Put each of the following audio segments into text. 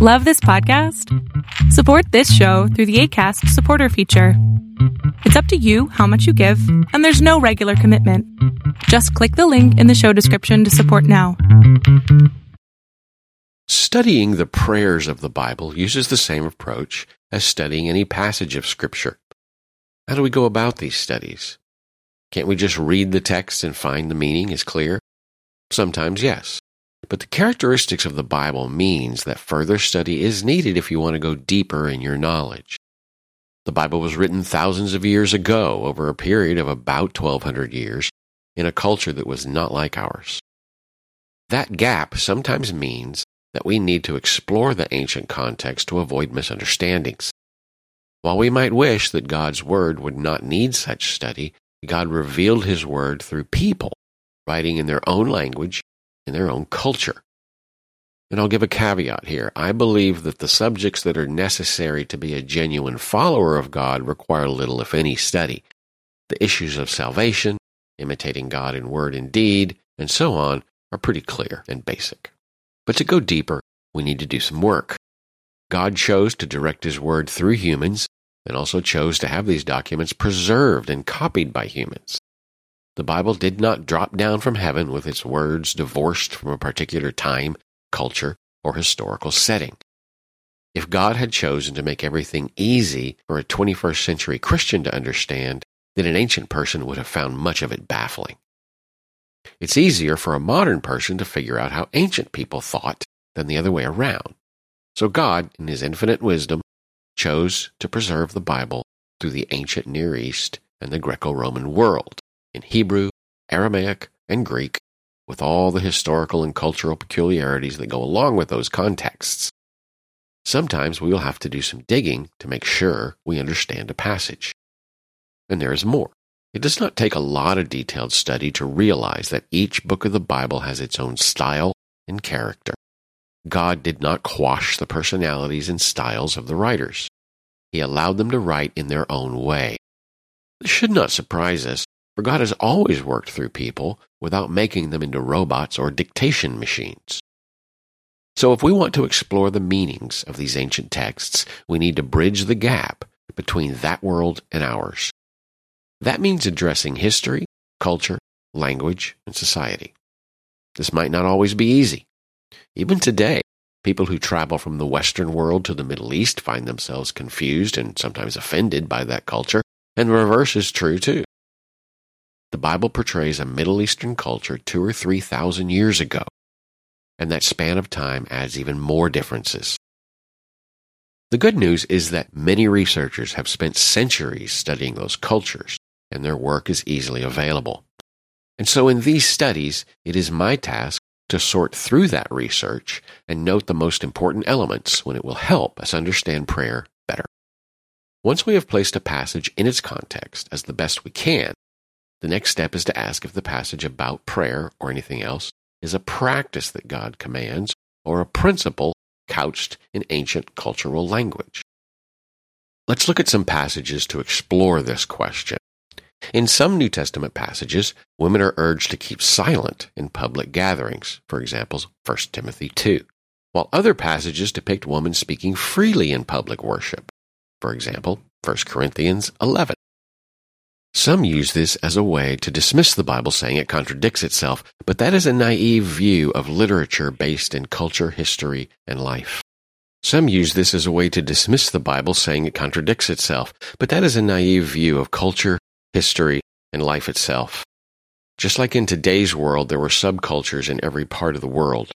Love this podcast? Support this show through the ACAST supporter feature. It's up to you how much you give, and there's no regular commitment. Just click the link in the show description to support now. Studying the prayers of the Bible uses the same approach as studying any passage of Scripture. How do we go about these studies? Can't we just read the text and find the meaning is clear? Sometimes, yes. But the characteristics of the Bible means that further study is needed if you want to go deeper in your knowledge. The Bible was written thousands of years ago over a period of about 1200 years in a culture that was not like ours. That gap sometimes means that we need to explore the ancient context to avoid misunderstandings. While we might wish that God's Word would not need such study, God revealed His Word through people, writing in their own language in their own culture. And I'll give a caveat here. I believe that the subjects that are necessary to be a genuine follower of God require little, if any, study. The issues of salvation, imitating God in word and deed, and so on are pretty clear and basic. But to go deeper, we need to do some work. God chose to direct His word through humans and also chose to have these documents preserved and copied by humans. The Bible did not drop down from heaven with its words divorced from a particular time, culture, or historical setting. If God had chosen to make everything easy for a 21st century Christian to understand, then an ancient person would have found much of it baffling. It's easier for a modern person to figure out how ancient people thought than the other way around. So God, in His infinite wisdom, chose to preserve the Bible through the ancient Near East and the Greco Roman world in Hebrew, Aramaic, and Greek, with all the historical and cultural peculiarities that go along with those contexts. Sometimes we will have to do some digging to make sure we understand a passage. And there is more. It does not take a lot of detailed study to realize that each book of the Bible has its own style and character. God did not quash the personalities and styles of the writers. He allowed them to write in their own way. This should not surprise us for God has always worked through people without making them into robots or dictation machines. So if we want to explore the meanings of these ancient texts, we need to bridge the gap between that world and ours. That means addressing history, culture, language, and society. This might not always be easy. Even today, people who travel from the Western world to the Middle East find themselves confused and sometimes offended by that culture, and the reverse is true too. The Bible portrays a Middle Eastern culture two or three thousand years ago, and that span of time adds even more differences. The good news is that many researchers have spent centuries studying those cultures, and their work is easily available. And so in these studies, it is my task to sort through that research and note the most important elements when it will help us understand prayer better. Once we have placed a passage in its context as the best we can, the next step is to ask if the passage about prayer or anything else is a practice that God commands or a principle couched in ancient cultural language. Let's look at some passages to explore this question. In some New Testament passages, women are urged to keep silent in public gatherings, for example, 1 Timothy 2, while other passages depict women speaking freely in public worship, for example, 1 Corinthians 11. Some use this as a way to dismiss the Bible saying it contradicts itself, but that is a naive view of literature based in culture, history, and life. Some use this as a way to dismiss the Bible saying it contradicts itself, but that is a naive view of culture, history, and life itself. Just like in today's world, there were subcultures in every part of the world.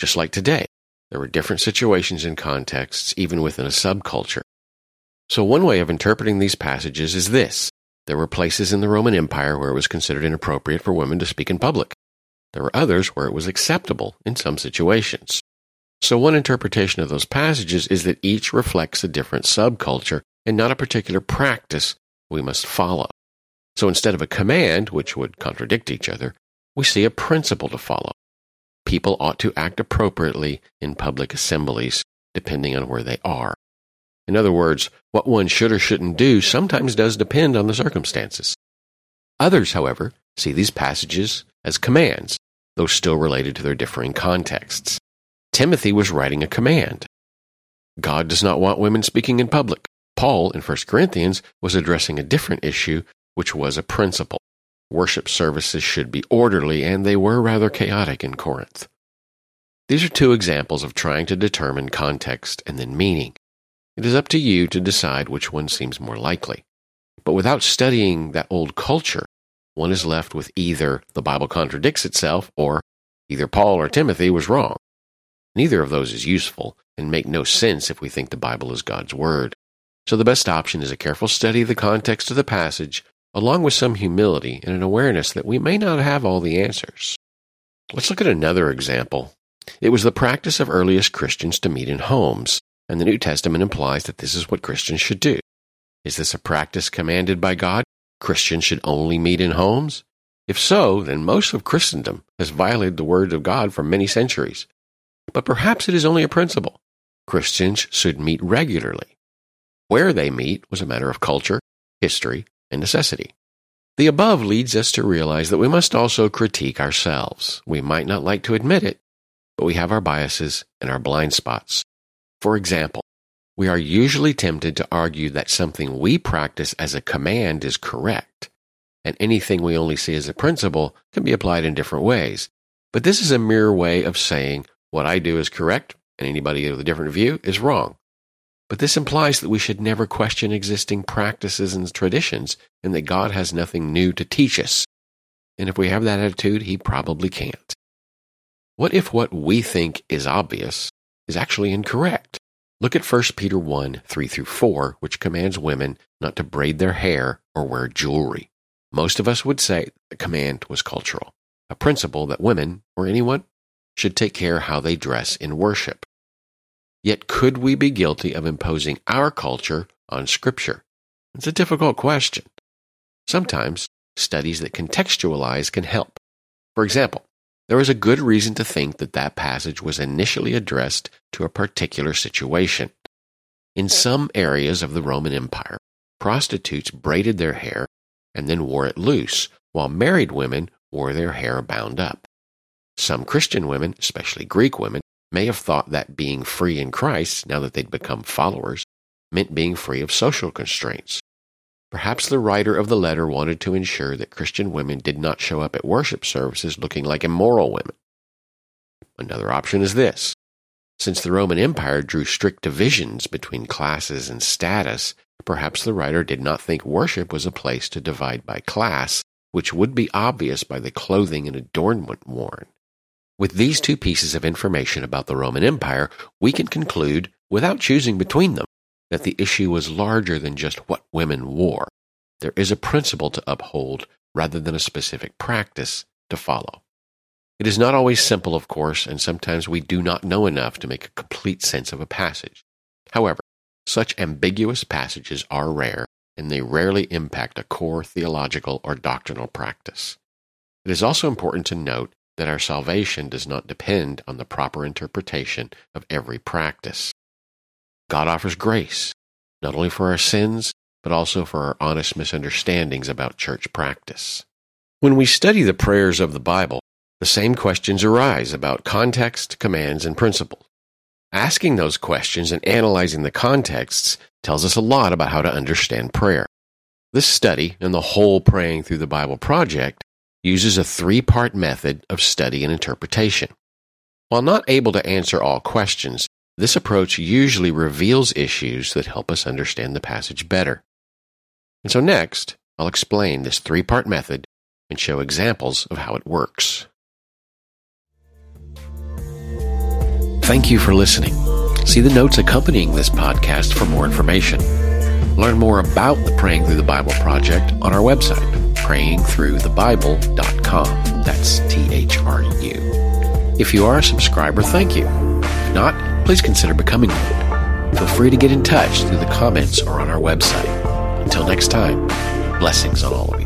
Just like today, there were different situations and contexts even within a subculture. So one way of interpreting these passages is this. There were places in the Roman Empire where it was considered inappropriate for women to speak in public. There were others where it was acceptable in some situations. So one interpretation of those passages is that each reflects a different subculture and not a particular practice we must follow. So instead of a command, which would contradict each other, we see a principle to follow. People ought to act appropriately in public assemblies, depending on where they are. In other words, what one should or shouldn't do sometimes does depend on the circumstances. Others, however, see these passages as commands, though still related to their differing contexts. Timothy was writing a command, God does not want women speaking in public. Paul in 1 Corinthians was addressing a different issue, which was a principle. Worship services should be orderly, and they were rather chaotic in Corinth. These are two examples of trying to determine context and then meaning. It is up to you to decide which one seems more likely. But without studying that old culture, one is left with either the Bible contradicts itself or either Paul or Timothy was wrong. Neither of those is useful and make no sense if we think the Bible is God's Word. So the best option is a careful study of the context of the passage, along with some humility and an awareness that we may not have all the answers. Let's look at another example. It was the practice of earliest Christians to meet in homes, and the New Testament implies that this is what Christians should do. Is this a practice commanded by God? Christians should only meet in homes? If so, then most of Christendom has violated the word of God for many centuries. But perhaps it is only a principle. Christians should meet regularly. Where they meet was a matter of culture, history, and necessity. The above leads us to realize that we must also critique ourselves. We might not like to admit it, but we have our biases and our blind spots. For example, we are usually tempted to argue that something we practice as a command is correct, and anything we only see as a principle can be applied in different ways. But this is a mere way of saying what I do is correct, and anybody with a different view is wrong. But this implies that we should never question existing practices and traditions, and that God has nothing new to teach us. And if we have that attitude, He probably can't. What if what we think is obvious is actually incorrect? Look at 1 Peter 1 3 through 4, which commands women not to braid their hair or wear jewelry. Most of us would say the command was cultural, a principle that women, or anyone, should take care how they dress in worship. Yet could we be guilty of imposing our culture on Scripture? It's a difficult question. Sometimes studies that contextualize can help. For example, there is a good reason to think that that passage was initially addressed to a particular situation. In some areas of the Roman Empire, prostitutes braided their hair and then wore it loose, while married women wore their hair bound up. Some Christian women, especially Greek women, may have thought that being free in Christ, now that they'd become followers, meant being free of social constraints. Perhaps the writer of the letter wanted to ensure that Christian women did not show up at worship services looking like immoral women. Another option is this. Since the Roman Empire drew strict divisions between classes and status, perhaps the writer did not think worship was a place to divide by class, which would be obvious by the clothing and adornment worn. With these two pieces of information about the Roman Empire, we can conclude, without choosing between them, that the issue was larger than just what women wore. There is a principle to uphold rather than a specific practice to follow. It is not always simple, of course, and sometimes we do not know enough to make a complete sense of a passage. However, such ambiguous passages are rare, and they rarely impact a core theological or doctrinal practice. It is also important to note that our salvation does not depend on the proper interpretation of every practice. God offers grace, not only for our sins, but also for our honest misunderstandings about church practice. When we study the prayers of the Bible, the same questions arise about context, commands, and principles. Asking those questions and analyzing the contexts tells us a lot about how to understand prayer. This study and the whole Praying Through the Bible project uses a three part method of study and interpretation. While not able to answer all questions, this approach usually reveals issues that help us understand the passage better. And so next, I'll explain this three part method and show examples of how it works. Thank you for listening. See the notes accompanying this podcast for more information. Learn more about the Praying Through the Bible project on our website, prayingthroughthebible.com. That's T H R U. If you are a subscriber, thank you. If not, please consider becoming one. Feel free to get in touch through the comments or on our website. Until next time, blessings on all of you.